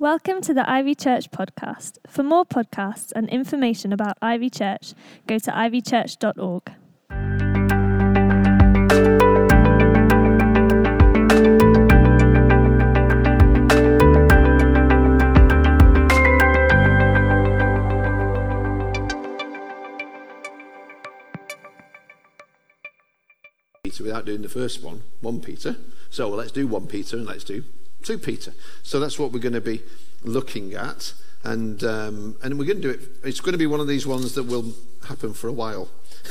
Welcome to the Ivy Church podcast. For more podcasts and information about Ivy Church, go to ivychurch.org. Peter without doing the first one, 1 Peter. So let's do 1 Peter and let's do 2 Peter. So that's what we're going to be looking at. And, um, and we're going to do it, it's going to be one of these ones that will happen for a while.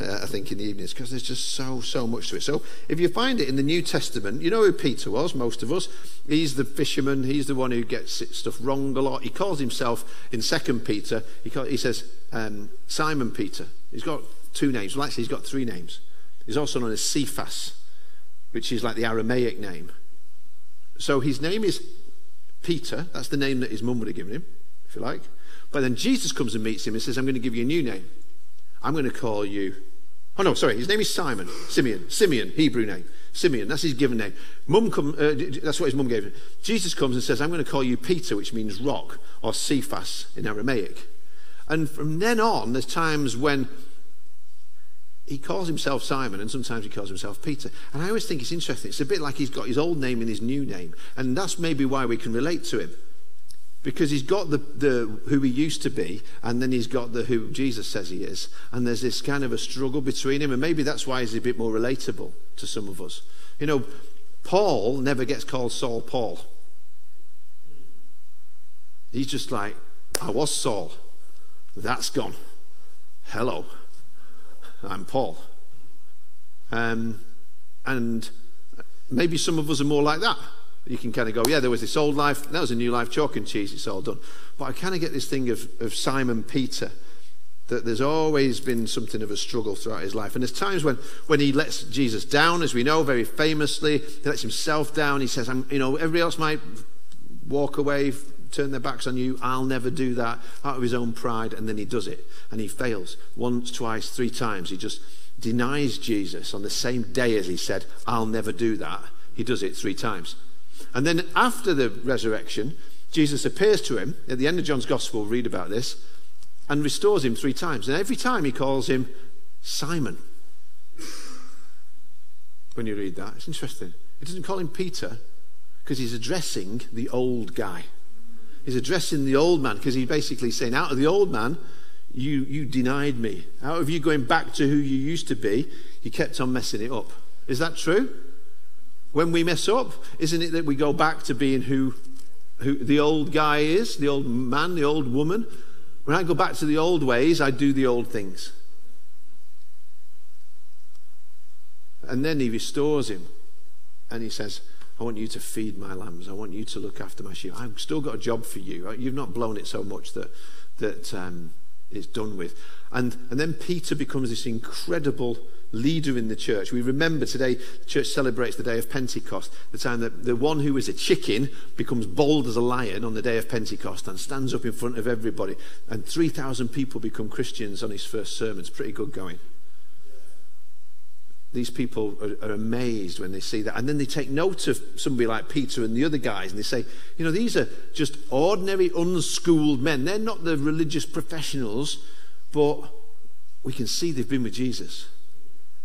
Uh, I think in the evenings because there's just so so much to it. So if you find it in the New Testament, you know who Peter was. Most of us. He's the fisherman. He's the one who gets stuff wrong a lot. He calls himself in Second Peter. He, he says um, Simon Peter. He's got two names. Well, actually, he's got three names. He's also known as Cephas, which is like the Aramaic name. So his name is Peter. That's the name that his mum would have given him, if you like. But then Jesus comes and meets him and says, I'm going to give you a new name. I'm going to call you. Oh, no, sorry. His name is Simon. Simeon. Simeon, Hebrew name. Simeon. That's his given name. Mum come, uh, that's what his mum gave him. Jesus comes and says, I'm going to call you Peter, which means rock, or Cephas in Aramaic. And from then on, there's times when he calls himself Simon and sometimes he calls himself Peter. And I always think it's interesting. It's a bit like he's got his old name and his new name. And that's maybe why we can relate to him. Because he's got the, the who he used to be, and then he's got the who Jesus says he is. And there's this kind of a struggle between him, and maybe that's why he's a bit more relatable to some of us. You know, Paul never gets called Saul Paul. He's just like, I was Saul. That's gone. Hello. I'm Paul. Um, and maybe some of us are more like that. You can kind of go, yeah, there was this old life, that was a new life, chalk and cheese, it's all done. But I kind of get this thing of, of Simon Peter, that there's always been something of a struggle throughout his life. And there's times when, when he lets Jesus down, as we know very famously, he lets himself down. He says, I'm, you know, everybody else might walk away, turn their backs on you. I'll never do that out of his own pride. And then he does it. And he fails once, twice, three times. He just denies Jesus on the same day as he said, I'll never do that. He does it three times. And then after the resurrection, Jesus appears to him. At the end of John's Gospel, read about this, and restores him three times. And every time he calls him Simon. When you read that, it's interesting. He doesn't call him Peter because he's addressing the old guy. He's addressing the old man because he's basically saying, out of the old man, you, you denied me. Out of you going back to who you used to be, you kept on messing it up. Is that true? When we mess up, isn't it that we go back to being who, who the old guy is, the old man, the old woman? When I go back to the old ways, I do the old things. And then he restores him and he says, I want you to feed my lambs. I want you to look after my sheep. I've still got a job for you. You've not blown it so much that, that um, it's done with. And, and then Peter becomes this incredible leader in the church. We remember today, the church celebrates the day of Pentecost, the time that the one who is a chicken becomes bold as a lion on the day of Pentecost and stands up in front of everybody. And 3,000 people become Christians on his first sermon. It's pretty good going. These people are, are, amazed when they see that. And then they take note of somebody like Peter and the other guys and they say, you know, these are just ordinary, unschooled men. They're not the religious professionals, but we can see they've been with Jesus.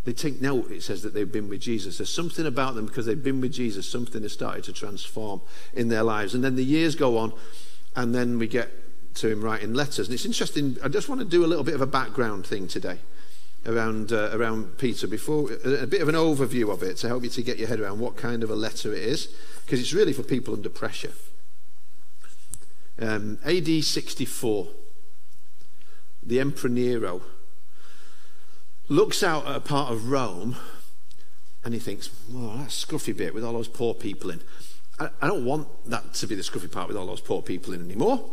They take note, it says that they've been with Jesus. There's something about them because they've been with Jesus, something has started to transform in their lives. And then the years go on, and then we get to him writing letters. And it's interesting, I just want to do a little bit of a background thing today around, uh, around Peter before, a, bit of an overview of it to help you to get your head around what kind of a letter it is, because it's really for people under pressure. Um, AD 64, the Emperor Nero looks out at a part of Rome and he thinks, well, that scruffy bit with all those poor people in. I, I don't want that to be the scruffy part with all those poor people in anymore.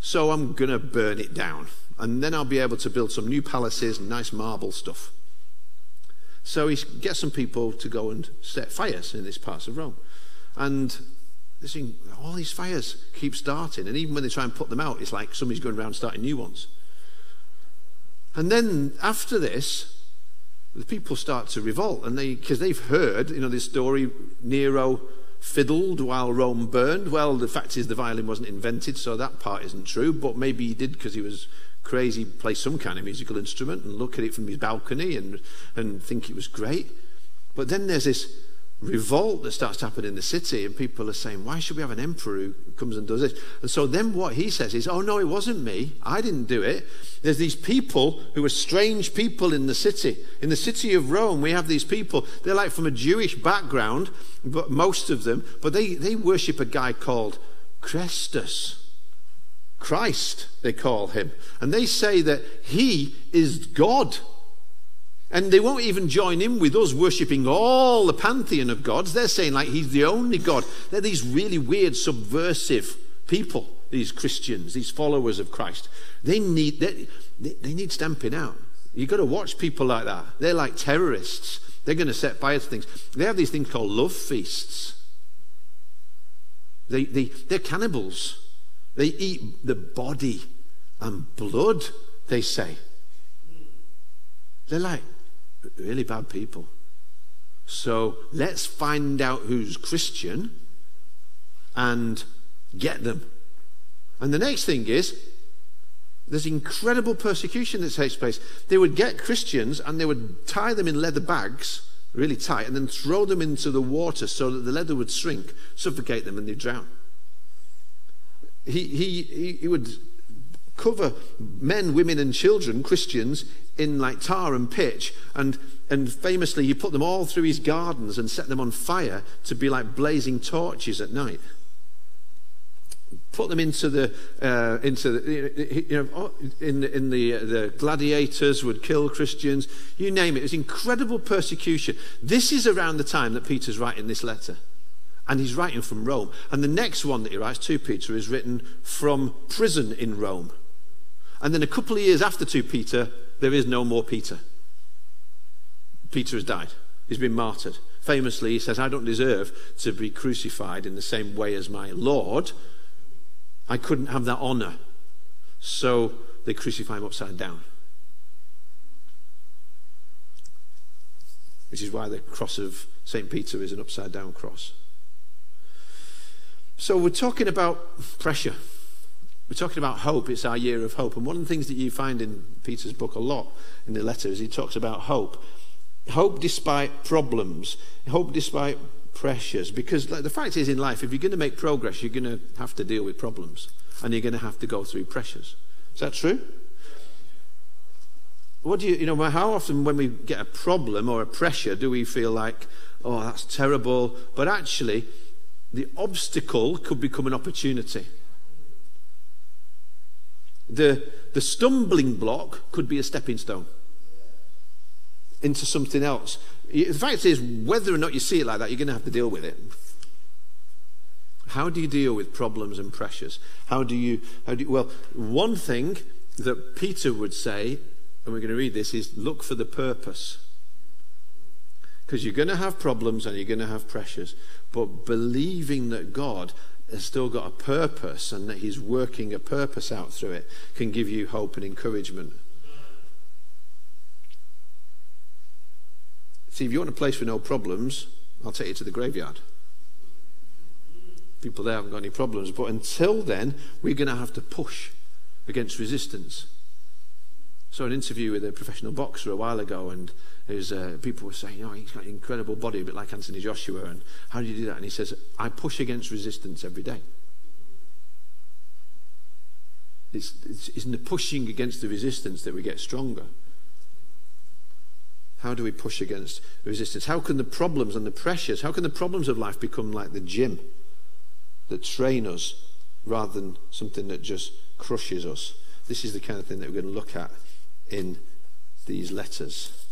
So I'm going to burn it down. And then I'll be able to build some new palaces and nice marble stuff. So he gets some people to go and set fires in this part of Rome. And thing, all these fires keep starting. And even when they try and put them out, it's like somebody's going around starting new ones. And then after this, the people start to revolt, and they because they've heard, you know, this story. Nero fiddled while Rome burned. Well, the fact is the violin wasn't invented, so that part isn't true, but maybe he did because he was crazy, play some kind of musical instrument and look at it from his balcony and, and think it was great. But then there's this revolt that starts to happen in the city, and people are saying, Why should we have an emperor who comes and does this? And so then what he says is, Oh, no, it wasn't me. I didn't do it. There's these people who are strange people in the city. In the city of Rome, we have these people. They're like from a Jewish background, but most of them, but they, they worship a guy called Christus. Christ, they call him. And they say that he is God. And they won't even join in with us worshipping all the pantheon of gods. They're saying, like, he's the only God. They're these really weird, subversive people, these Christians, these followers of Christ. They need, they, they need stamping out. You've got to watch people like that. They're like terrorists. They're going to set fire to things. They have these things called love feasts. They, they, they're cannibals. They eat the body and blood, they say. They're like really bad people. So let's find out who's Christian and get them. And the next thing is there's incredible persecution that takes place. They would get Christians and they would tie them in leather bags, really tight, and then throw them into the water so that the leather would shrink, suffocate them, and they'd drown. He, he, he would cover men, women, and children, Christians, in like tar and pitch. And, and famously, he put them all through his gardens and set them on fire to be like blazing torches at night. Put them into the, uh, into the, you know, oh, in, in the, uh, the gladiators would kill Christians, you name it. It was incredible persecution. This is around the time that Peter's writing this letter. And he's writing from Rome. And the next one that he writes, 2 Peter, is written from prison in Rome. And then a couple of years after 2 Peter, there is no more Peter. Peter has died. He's been martyred. Famously, he says, I don't deserve to be crucified in the same way as my Lord. I couldn't have that honor. So they crucify him upside down. Which is why the cross of St. Peter is an upside down cross. So we're talking about pressure. We're talking about hope. It's our year of hope. And one of the things that you find in Peter's book a lot in the letter is he talks about hope. Hope despite problems, hope despite pressures. Because the fact is, in life, if you're going to make progress, you're going to have to deal with problems and you're going to have to go through pressures. Is that true? What do you, you know, how often when we get a problem or a pressure do we feel like, oh, that's terrible? But actually, the obstacle could become an opportunity. The, the stumbling block could be a stepping stone into something else. The fact is, whether or not you see it like that, you're going to have to deal with it. How do you deal with problems and pressures? How do you, how do you, well, one thing that Peter would say, and we're going to read this, is look for the purpose. Because you're going to have problems and you're going to have pressures, but believing that God has still got a purpose and that He's working a purpose out through it can give you hope and encouragement. See, if you want a place with no problems, I'll take you to the graveyard. People there haven't got any problems. But until then, we're going to have to push against resistance. So, an interview with a professional boxer a while ago, and was, uh, people were saying, oh, he's got an incredible body, a bit like Anthony Joshua. And how do you do that? And he says, I push against resistance every day. It's, it's, it's in the pushing against the resistance that we get stronger. How do we push against resistance? How can the problems and the pressures, how can the problems of life become like the gym that train us rather than something that just crushes us? This is the kind of thing that we're going to look at in these letters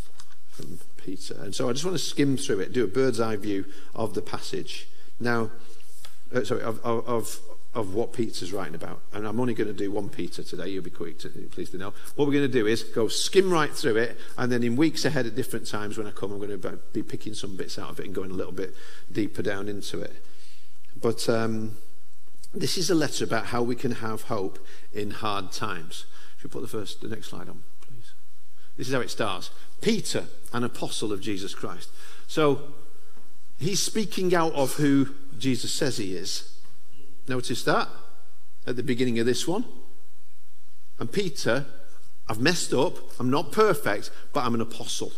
from Peter. And so I just want to skim through it, do a bird's eye view of the passage. Now, uh, sorry, of, of, of what Peter's writing about. And I'm only going to do one Peter today. You'll be quick, to, pleased to know. What we're going to do is go skim right through it, and then in weeks ahead at different times when I come, I'm going to be picking some bits out of it and going a little bit deeper down into it. But um, this is a letter about how we can have hope in hard times. Should we put the first, the next slide on? This is how it starts. Peter, an apostle of Jesus Christ. So, he's speaking out of who Jesus says he is. Notice that at the beginning of this one. And Peter, I've messed up. I'm not perfect, but I'm an apostle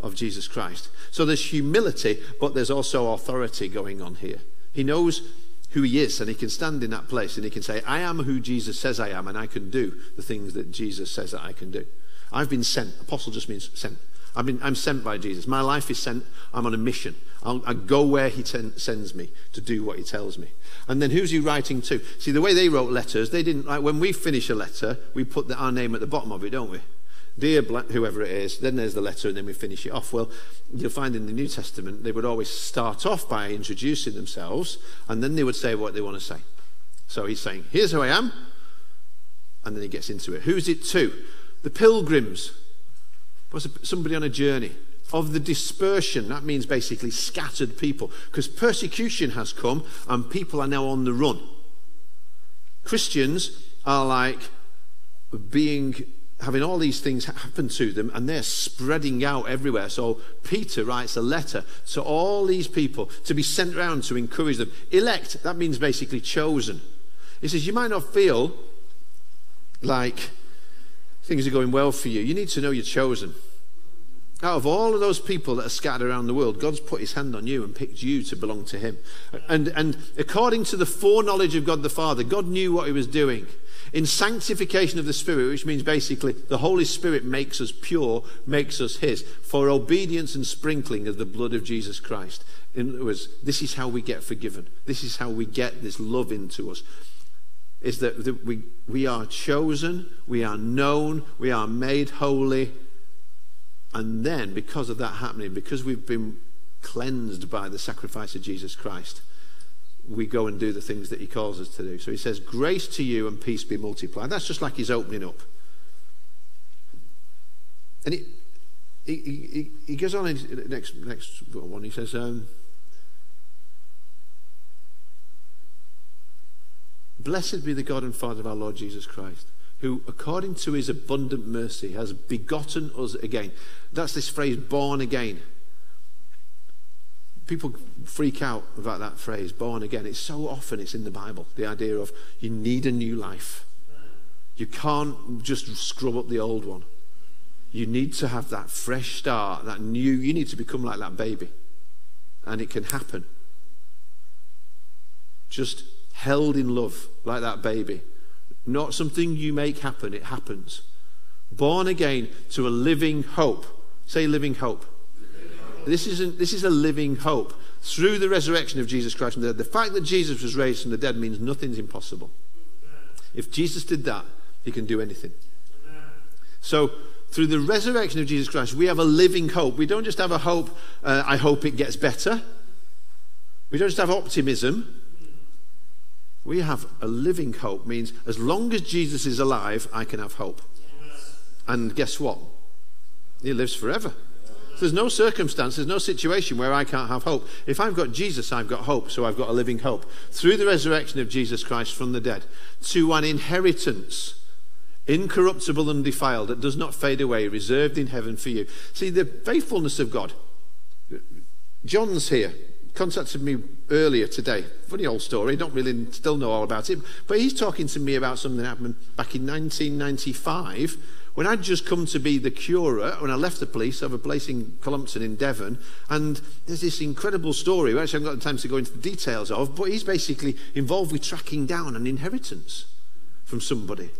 of Jesus Christ. So there's humility, but there's also authority going on here. He knows who he is, and he can stand in that place and he can say, I am who Jesus says I am, and I can do the things that Jesus says that I can do. I've been sent. Apostle just means sent. I've been, I'm sent by Jesus. My life is sent. I'm on a mission. I'll, I go where he ten, sends me to do what he tells me. And then who's he writing to? See, the way they wrote letters, they didn't, like when we finish a letter, we put the, our name at the bottom of it, don't we? Dear whoever it is, then there's the letter, and then we finish it off. Well, you'll find in the New Testament, they would always start off by introducing themselves, and then they would say what they want to say. So he's saying, Here's who I am, and then he gets into it. Who's it to? The pilgrims. Was somebody on a journey? Of the dispersion, that means basically scattered people, because persecution has come and people are now on the run. Christians are like being having all these things happen to them and they're spreading out everywhere. So Peter writes a letter to all these people to be sent around to encourage them. Elect, that means basically chosen. He says, You might not feel like things are going well for you. You need to know you're chosen. Out of all of those people that are scattered around the world, God's put his hand on you and picked you to belong to him. And, and according to the foreknowledge of God the Father, God knew what he was doing. In sanctification of the Spirit, which means basically the Holy Spirit makes us pure, makes us His, for obedience and sprinkling of the blood of Jesus Christ. In other words, this is how we get forgiven. This is how we get this love into us. Is that, that we, we are chosen, we are known, we are made holy. And then, because of that happening, because we've been cleansed by the sacrifice of Jesus Christ, we go and do the things that he calls us to do. So he says, Grace to you and peace be multiplied. That's just like he's opening up. And he, he, he, he goes on in the next, next one. He says, um, Blessed be the God and Father of our Lord Jesus Christ, who, according to his abundant mercy, has begotten us again. That's this phrase, born again people freak out about that phrase, born again. It's so often it's in the Bible, the idea of you need a new life. You can't just scrub up the old one. You need to have that fresh start, that new, you need to become like that baby. And it can happen. Just held in love like that baby. Not something you make happen, it happens. Born again to a living hope. Say living hope. This, isn't, this is a living hope through the resurrection of Jesus Christ. And the, the fact that Jesus was raised from the dead means nothing's impossible. If Jesus did that, he can do anything. So, through the resurrection of Jesus Christ, we have a living hope. We don't just have a hope, uh, I hope it gets better. We don't just have optimism. We have a living hope, means as long as Jesus is alive, I can have hope. And guess what? He lives forever. There's no circumstance, there's no situation where I can't have hope. If I've got Jesus, I've got hope, so I've got a living hope. Through the resurrection of Jesus Christ from the dead, to an inheritance, incorruptible and defiled, that does not fade away, reserved in heaven for you. See, the faithfulness of God. John's here, contacted me earlier today. Funny old story, don't really still know all about it, but he's talking to me about something that happened back in 1995 when I'd just come to be the curate, when I left the police, I have a place in Cullompton in Devon, and there's this incredible story, which I haven't got the time to go into the details of, but he's basically involved with tracking down an inheritance from somebody.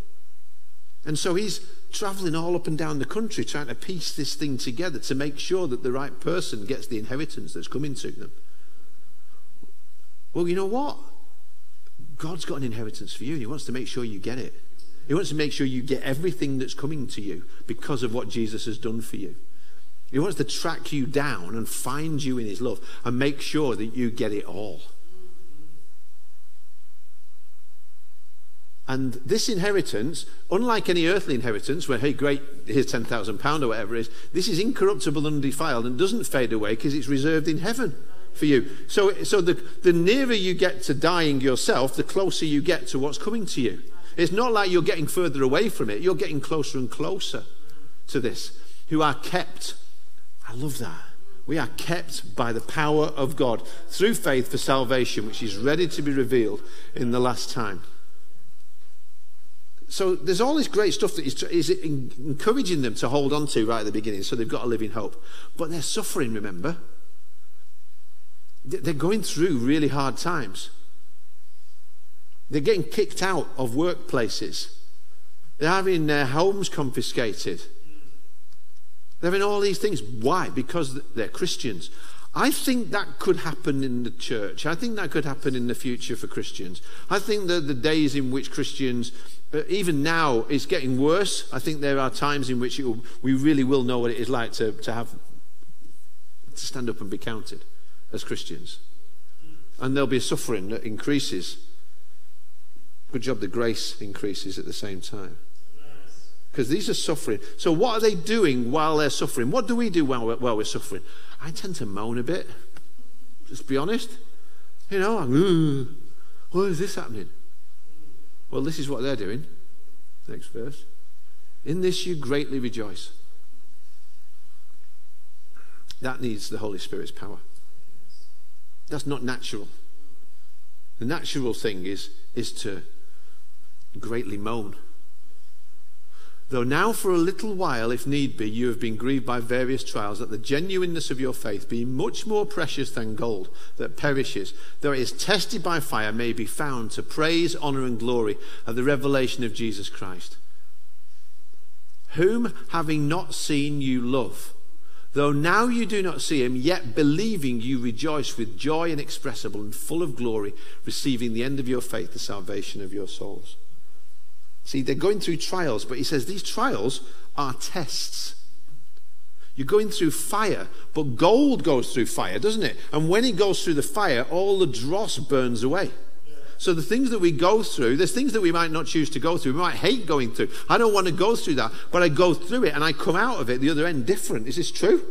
And so he's traveling all up and down the country trying to piece this thing together to make sure that the right person gets the inheritance that's coming to them. Well, you know what? God's got an inheritance for you, and He wants to make sure you get it. He wants to make sure you get everything that's coming to you because of what Jesus has done for you. He wants to track you down and find you in his love and make sure that you get it all. And this inheritance, unlike any earthly inheritance, where, hey, great, here's £10,000 or whatever it is, this is incorruptible and undefiled and doesn't fade away because it's reserved in heaven for you. So, so the, the nearer you get to dying yourself, the closer you get to what's coming to you. It's not like you're getting further away from it, you're getting closer and closer to this. Who are kept. I love that. We are kept by the power of God through faith for salvation, which is ready to be revealed in the last time. So there's all this great stuff that is, encouraging them to hold on to right at the beginning, so they've got a living hope. But they're suffering, remember? They're going through really hard times. They're getting kicked out of workplaces. They're having their homes confiscated. They're having all these things. Why? Because they're Christians. I think that could happen in the church. I think that could happen in the future for Christians. I think that the days in which Christians, uh, even now, is getting worse. I think there are times in which will, we really will know what it is like to, to have to stand up and be counted as Christians. And there'll be a suffering that increases. Good job the grace increases at the same time. Because these are suffering. So, what are they doing while they're suffering? What do we do while we're, while we're suffering? I tend to moan a bit. Just be honest. You know, I'm, why is this happening? Well, this is what they're doing. Next verse. In this you greatly rejoice. That needs the Holy Spirit's power. That's not natural. The natural thing is, is to greatly moan. Though now for a little while, if need be, you have been grieved by various trials, that the genuineness of your faith, being much more precious than gold that perishes, though it is tested by fire, may be found to praise, honor, and glory at the revelation of Jesus Christ. Whom, having not seen, you love. Though now you do not see him, yet believing you rejoice with joy inexpressible and full of glory, receiving the end of your faith, the salvation of your souls. See, they're going through trials, but he says these trials are tests. You're going through fire, but gold goes through fire, doesn't it? And when it goes through the fire, all the dross burns away. So the things that we go through, there's things that we might not choose to go through. We might hate going through. I don't want to go through that, but I go through it and I come out of it the other end different. Is this true?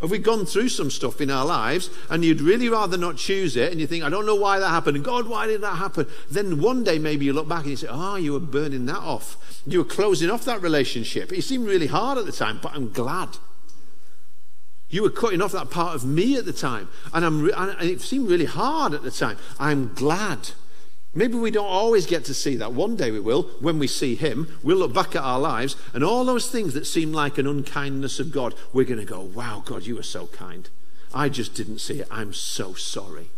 Have we gone through some stuff in our lives and you'd really rather not choose it and you think, I don't know why that happened, God, why did that happen? Then one day maybe you look back and you say, Oh, you were burning that off. You were closing off that relationship. It seemed really hard at the time, but I'm glad. You were cutting off that part of me at the time, and, I'm, and it seemed really hard at the time. I'm glad. Maybe we don't always get to see that. One day we will. When we see Him, we'll look back at our lives and all those things that seem like an unkindness of God, we're going to go, wow, God, you were so kind. I just didn't see it. I'm so sorry.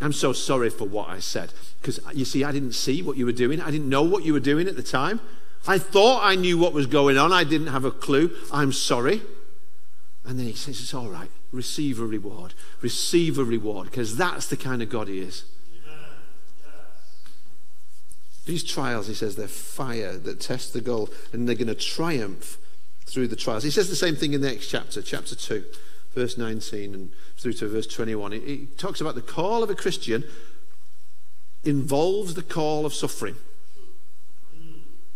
I'm so sorry for what I said. Because uh, you see, I didn't see what you were doing. I didn't know what you were doing at the time. I thought I knew what was going on. I didn't have a clue. I'm sorry. And then he says, It's all right. Receive a reward. Receive a reward. Because that's the kind of God he is. These trials, he says, they're fire that test the gold, and they're going to triumph through the trials. He says the same thing in the next chapter, chapter 2, verse 19 and through to verse 21. He, he talks about the call of a Christian involves the call of suffering.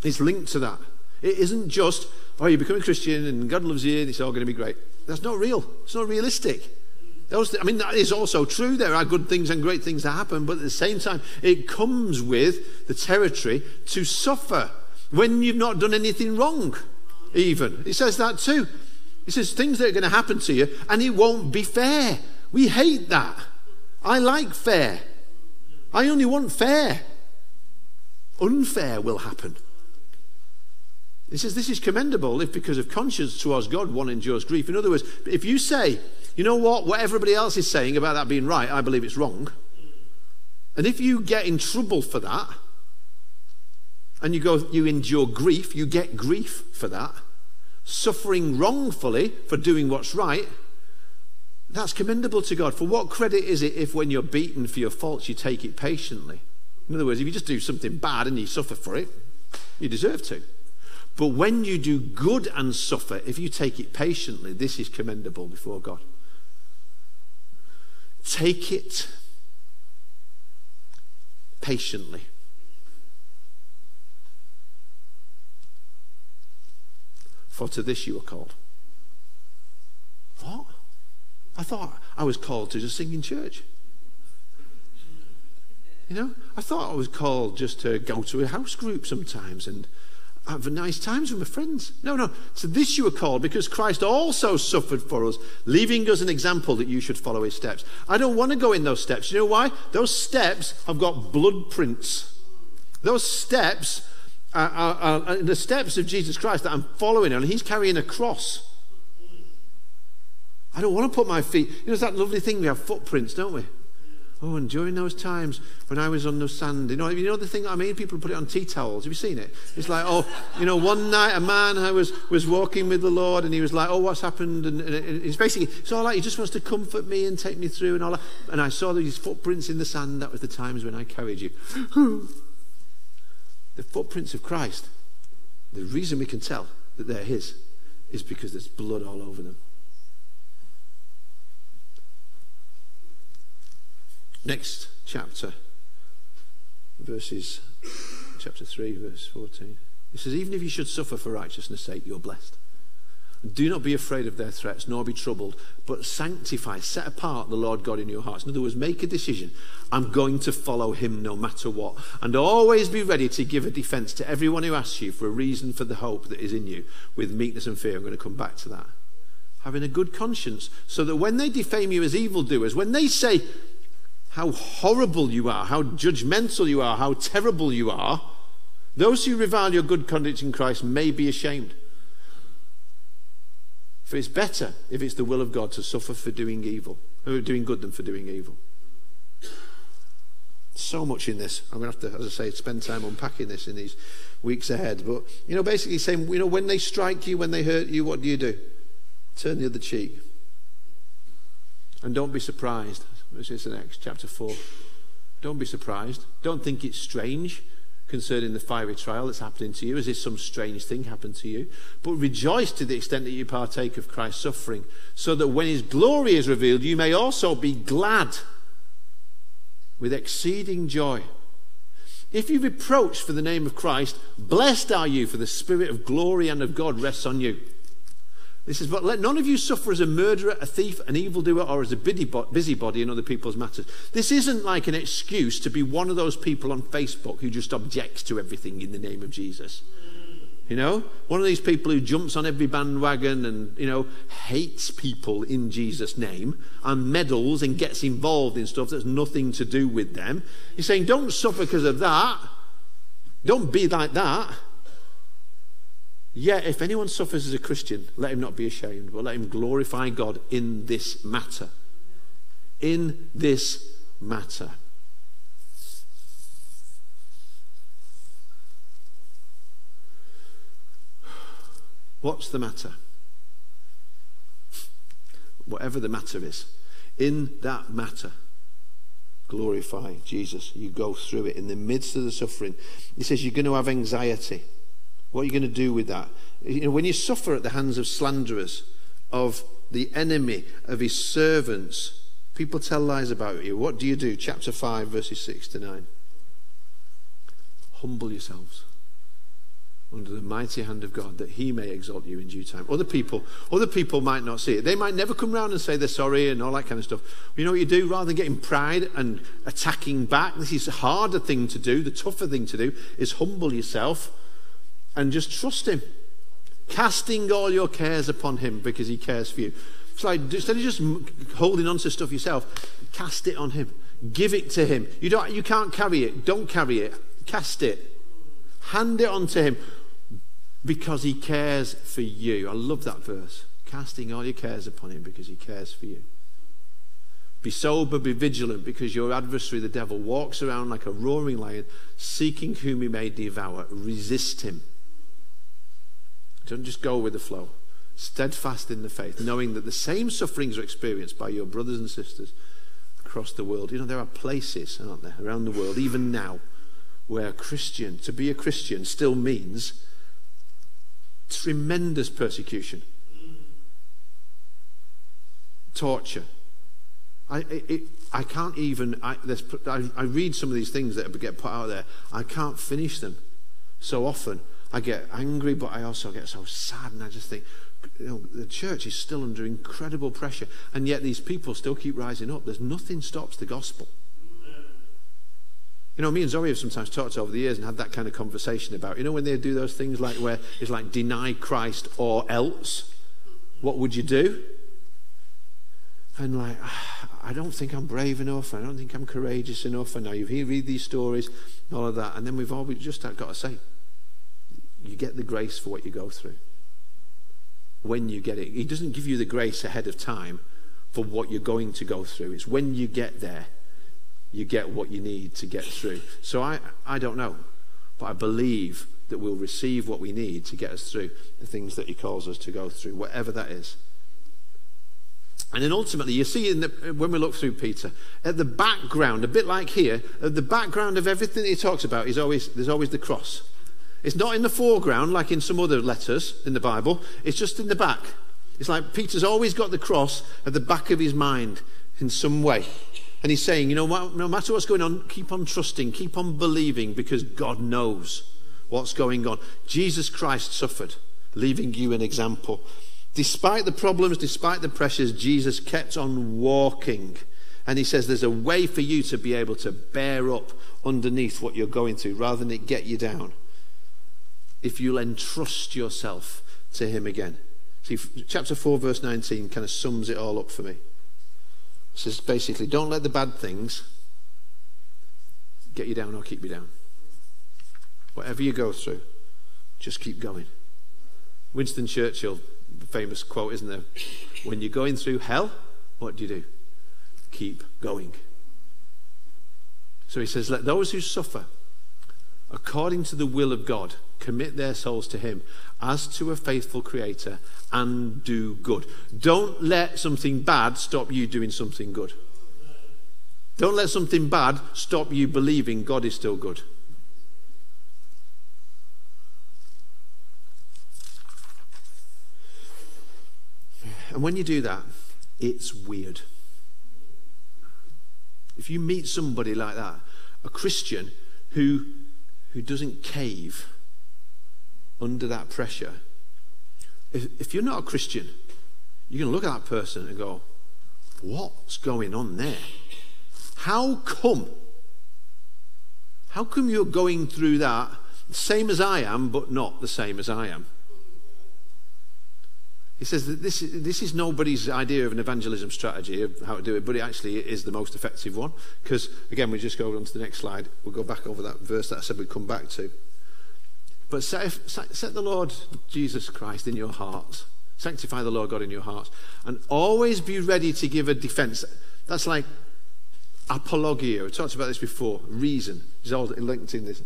It's linked to that. It isn't just, oh, you become a Christian and God loves you and it's all going to be great. That's not real. It's not realistic. Those, I mean, that is also true. There are good things and great things that happen, but at the same time, it comes with the territory to suffer when you've not done anything wrong, even. He says that too. He says things that are going to happen to you, and it won't be fair. We hate that. I like fair. I only want fair. Unfair will happen. He says this is commendable if because of conscience towards God one endures grief. In other words, if you say, you know what? What everybody else is saying about that being right, I believe it's wrong. And if you get in trouble for that, and you go, you endure grief, you get grief for that, suffering wrongfully for doing what's right, that's commendable to God. For what credit is it if when you're beaten for your faults, you take it patiently? In other words, if you just do something bad and you suffer for it, you deserve to. But when you do good and suffer, if you take it patiently, this is commendable before God. Take it patiently. For to this you are called. What? I thought I was called to just sing in church. You know, I thought I was called just to go to a house group sometimes and have nice times with my friends. No, no. So this you are called because Christ also suffered for us, leaving us an example that you should follow his steps. I don't want to go in those steps. You know why? Those steps have got blood prints. Those steps are, are, are the steps of Jesus Christ that I'm following, and he's carrying a cross. I don't want to put my feet. You know, it's that lovely thing we have footprints, don't we? Oh, and during those times when I was on the sand, you know, you know the thing I mean? People put it on tea towels. Have you seen it? It's like, oh, you know, one night a man I was, was walking with the Lord and he was like, oh, what's happened? And, and it's basically, it's all like, he just wants to comfort me and take me through and all that. And I saw these footprints in the sand. That was the times when I carried you. the footprints of Christ, the reason we can tell that they're his is because there's blood all over them. Next chapter, verses, chapter 3, verse 14. He says, Even if you should suffer for righteousness' sake, you're blessed. Do not be afraid of their threats, nor be troubled, but sanctify, set apart the Lord God in your hearts. In other words, make a decision. I'm going to follow him no matter what. And always be ready to give a defense to everyone who asks you for a reason for the hope that is in you with meekness and fear. I'm going to come back to that. Having a good conscience, so that when they defame you as evildoers, when they say, how horrible you are, how judgmental you are, how terrible you are, those who revile your good conduct in Christ may be ashamed. For it's better, if it's the will of God, to suffer for doing evil, or doing good than for doing evil. So much in this. I'm going to have to, as I say, spend time unpacking this in these weeks ahead. But, you know, basically saying, you know, when they strike you, when they hurt you, what do you do? Turn the other cheek. And don't be surprised which is the next, chapter 4. Don't be surprised. Don't think it's strange concerning the fiery trial that's happening to you, as if some strange thing happened to you. But rejoice to the extent that you partake of Christ's suffering, so that when his glory is revealed, you may also be glad with exceeding joy. If you reproach for the name of Christ, blessed are you, for the Spirit of glory and of God rests on you. He says, But let none of you suffer as a murderer, a thief, an evildoer, or as a busybody in other people's matters. This isn't like an excuse to be one of those people on Facebook who just objects to everything in the name of Jesus. You know, one of these people who jumps on every bandwagon and, you know, hates people in Jesus' name and meddles and gets involved in stuff that's nothing to do with them. He's saying, don't suffer because of that. Don't be like that. Yet, if anyone suffers as a Christian, let him not be ashamed, but let him glorify God in this matter. In this matter. What's the matter? Whatever the matter is, in that matter, glorify Jesus. You go through it in the midst of the suffering. He says you're going to have anxiety. What are you going to do with that? You know, when you suffer at the hands of slanderers, of the enemy, of his servants, people tell lies about you. What do you do? Chapter 5, verses 6 to 9. Humble yourselves under the mighty hand of God that he may exalt you in due time. Other people, other people might not see it. They might never come round and say they're sorry and all that kind of stuff. You know what you do? Rather than getting pride and attacking back, this is a harder thing to do. The tougher thing to do is humble yourself and just trust Him. Casting all your cares upon Him because He cares for you. It's like instead of just holding on to stuff yourself, cast it on Him. Give it to Him. You, don't, you can't carry it. Don't carry it. Cast it. Hand it on to Him because He cares for you. I love that verse. Casting all your cares upon Him because He cares for you. Be sober, be vigilant, because your adversary, the devil, walks around like a roaring lion, seeking whom he may devour. Resist him. Don't just go with the flow. Steadfast in the faith, knowing that the same sufferings are experienced by your brothers and sisters across the world. You know, there are places, aren't there, around the world, even now, where a Christian, to be a Christian, still means tremendous persecution, torture. I, it, I can't even, I, I, I read some of these things that get put out there, I can't finish them so often I get angry, but I also get so sad, and I just think, you know, the church is still under incredible pressure, and yet these people still keep rising up. There's nothing stops the gospel. You know, me and Zoe have sometimes talked over the years and had that kind of conversation about, you know, when they do those things like where it's like deny Christ or else, what would you do? And like, I don't think I'm brave enough. I don't think I'm courageous enough. And now you read these stories, all of that. And then we've always just got to say, you get the grace for what you go through. When you get it, He doesn't give you the grace ahead of time for what you're going to go through. It's when you get there you get what you need to get through. So I, I don't know, but I believe that we'll receive what we need to get us through the things that He calls us to go through, whatever that is. And then ultimately, you see the, when we look through Peter, at the background, a bit like here, at the background of everything he talks about is always, there's always the cross. It's not in the foreground like in some other letters in the Bible, it's just in the back. It's like Peter's always got the cross at the back of his mind in some way. And he's saying, you know, no matter what's going on, keep on trusting, keep on believing because God knows what's going on. Jesus Christ suffered, leaving you an example. Despite the problems, despite the pressures, Jesus kept on walking. And he says there's a way for you to be able to bear up underneath what you're going through rather than it get you down. If you'll entrust yourself to him again. See, chapter 4, verse 19 kind of sums it all up for me It says basically, don't let the bad things get you down or keep you down. Whatever you go through, just keep going. Winston Churchill, famous quote, isn't there? When you're going through hell, what do you do? Keep going. So he says, Let those who suffer according to the will of God commit their souls to Him as to a faithful Creator and do good. Don't let something bad stop you doing something good. Don't let something bad stop you believing God is still good. And when you do that, it's weird. If you meet somebody like that, a Christian who, who doesn't cave under that pressure, if, if you're not a Christian, you're going to look at that person and go, What's going on there? How come? How come you're going through that same as I am, but not the same as I am? He says that this, this is nobody's idea of an evangelism strategy of how to do it, but it actually is the most effective one. Because, again, we just go on to the next slide. We'll go back over that verse that I said we'd come back to. But set, set the Lord Jesus Christ in your hearts. Sanctify the Lord God in your hearts. And always be ready to give a defense. That's like apologia. We talked about this before. Reason is all linked in this.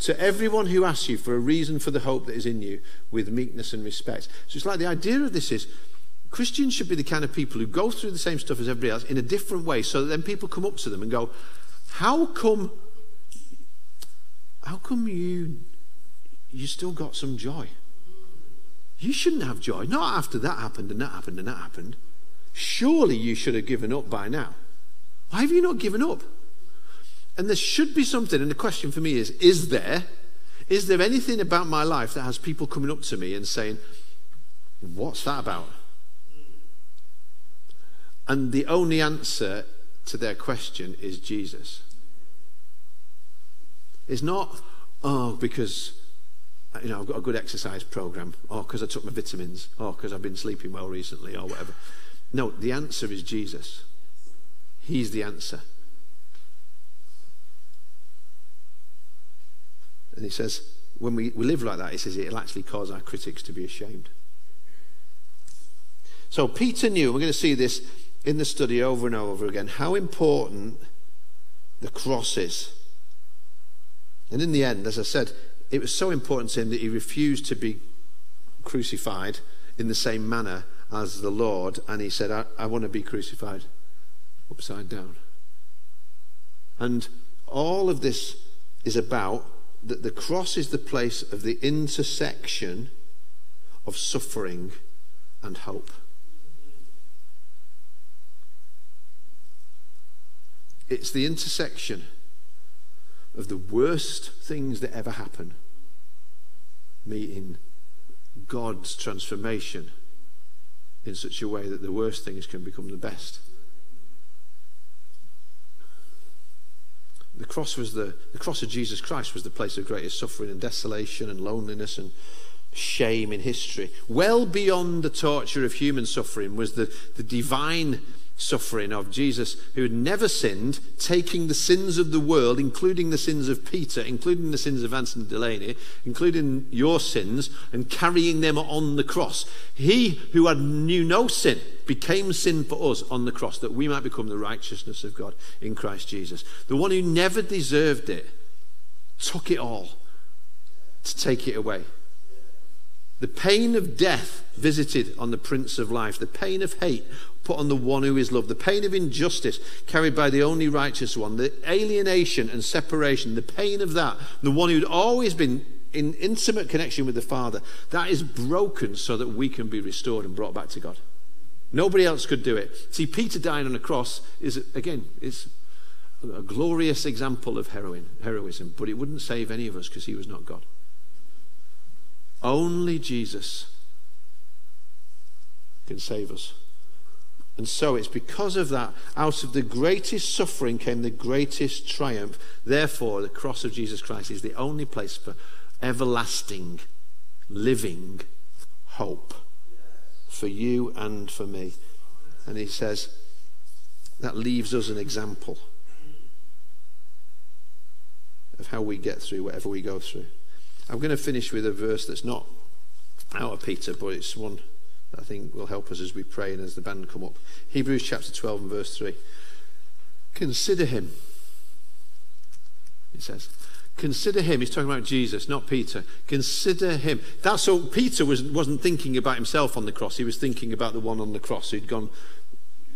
To everyone who asks you for a reason for the hope that is in you with meekness and respect. So it's like the idea of this is Christians should be the kind of people who go through the same stuff as everybody else in a different way so that then people come up to them and go, How come how come you you still got some joy. You shouldn't have joy. Not after that happened and that happened and that happened. Surely you should have given up by now. Why have you not given up? And there should be something, and the question for me is is there? Is there anything about my life that has people coming up to me and saying, What's that about? And the only answer to their question is Jesus. It's not, oh, because you know, I've got a good exercise program, or because I took my vitamins, or because I've been sleeping well recently, or whatever. No, the answer is Jesus. He's the answer. And he says, when we, we live like that, he says it'll actually cause our critics to be ashamed. So Peter knew, we're going to see this in the study over and over again, how important the cross is. And in the end, as I said, it was so important to him that he refused to be crucified in the same manner as the Lord, and he said, I, I want to be crucified upside down. And all of this is about that the cross is the place of the intersection of suffering and hope. It's the intersection of the worst things that ever happen, meeting God's transformation in such a way that the worst things can become the best. The cross was the, the cross of Jesus Christ was the place of greatest suffering and desolation and loneliness and shame in history. Well beyond the torture of human suffering was the, the divine suffering of Jesus, who had never sinned, taking the sins of the world, including the sins of Peter, including the sins of Anthony Delaney, including your sins, and carrying them on the cross. He who had knew no sin became sin for us on the cross, that we might become the righteousness of God in Christ Jesus. The one who never deserved it took it all to take it away. The pain of death visited on the Prince of Life, the pain of hate put on the one who is loved, the pain of injustice carried by the only righteous one, the alienation and separation, the pain of that, the one who'd always been in intimate connection with the Father, that is broken so that we can be restored and brought back to God. Nobody else could do it. See, Peter dying on a cross is, again, is a glorious example of heroism, but it wouldn't save any of us because he was not God. Only Jesus can save us. And so it's because of that, out of the greatest suffering came the greatest triumph. Therefore, the cross of Jesus Christ is the only place for everlasting, living hope for you and for me. And he says, that leaves us an example of how we get through whatever we go through. I'm going to finish with a verse that's not out of Peter, but it's one that I think will help us as we pray and as the band come up. Hebrews chapter 12 and verse 3. Consider him, it says. Consider him. He's talking about Jesus, not Peter. Consider him. That's all. Peter was, wasn't thinking about himself on the cross. He was thinking about the one on the cross who'd gone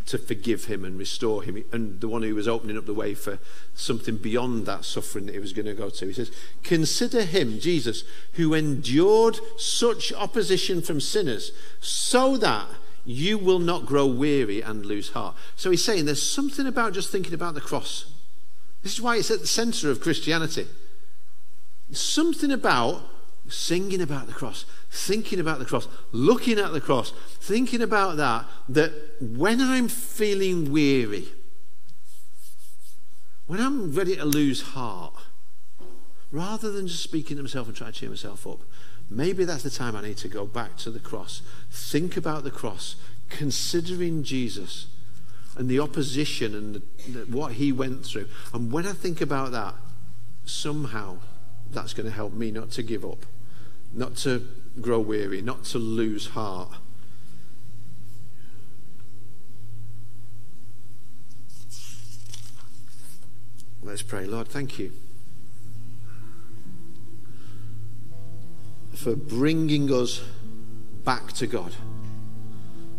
to forgive him and restore him, and the one who was opening up the way for something beyond that suffering that he was going to go to. He says, Consider him, Jesus, who endured such opposition from sinners, so that you will not grow weary and lose heart. So he's saying there's something about just thinking about the cross. This is why it's at the center of Christianity. Something about singing about the cross, thinking about the cross, looking at the cross, thinking about that, that when I'm feeling weary, when I'm ready to lose heart, rather than just speaking to myself and trying to cheer myself up, maybe that's the time I need to go back to the cross, think about the cross, considering Jesus and the opposition and the, the, what he went through. And when I think about that, somehow that's going to help me not to give up not to grow weary, not to lose heart. Let's pray. Lord, thank you for bringing us back to God.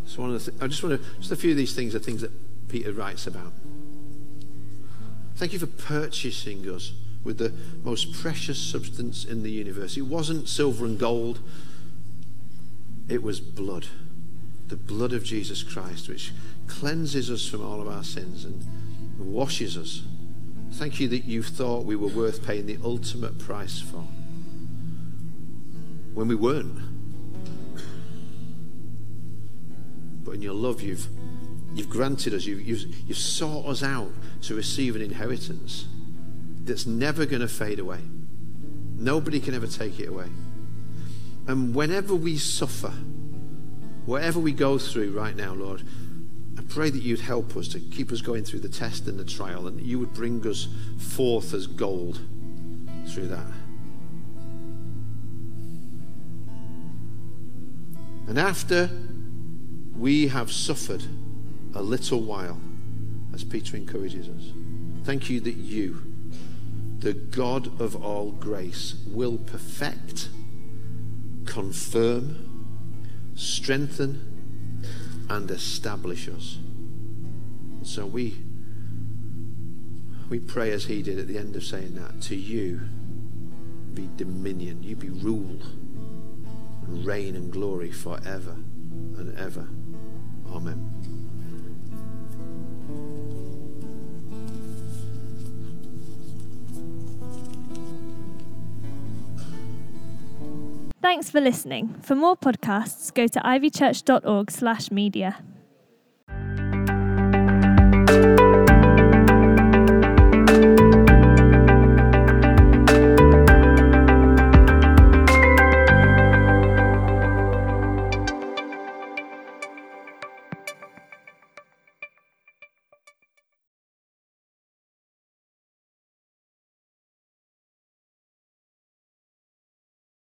So one of the th- I just want to, just a few of these things are things that Peter writes about. Thank you for purchasing us with the most precious substance in the universe. It wasn't silver and gold, it was blood. The blood of Jesus Christ, which cleanses us from all of our sins and washes us. Thank you that you thought we were worth paying the ultimate price for when we weren't. But in your love, you've, you've granted us, you've, you've, you've sought us out to receive an inheritance that's never going to fade away. Nobody can ever take it away. And whenever we suffer, whatever we go through right now, Lord, I pray that you'd help us to keep us going through the test and the trial, and you would bring us forth as gold through that. And after we have suffered a little while, as Peter encourages us, thank you that you the God of all grace will perfect, confirm, strengthen, and establish us. So we we pray as he did at the end of saying that to you be dominion, you be rule reign and glory forever and ever. Amen. Thanks for listening. For more podcasts, go to ivychurch.org/media.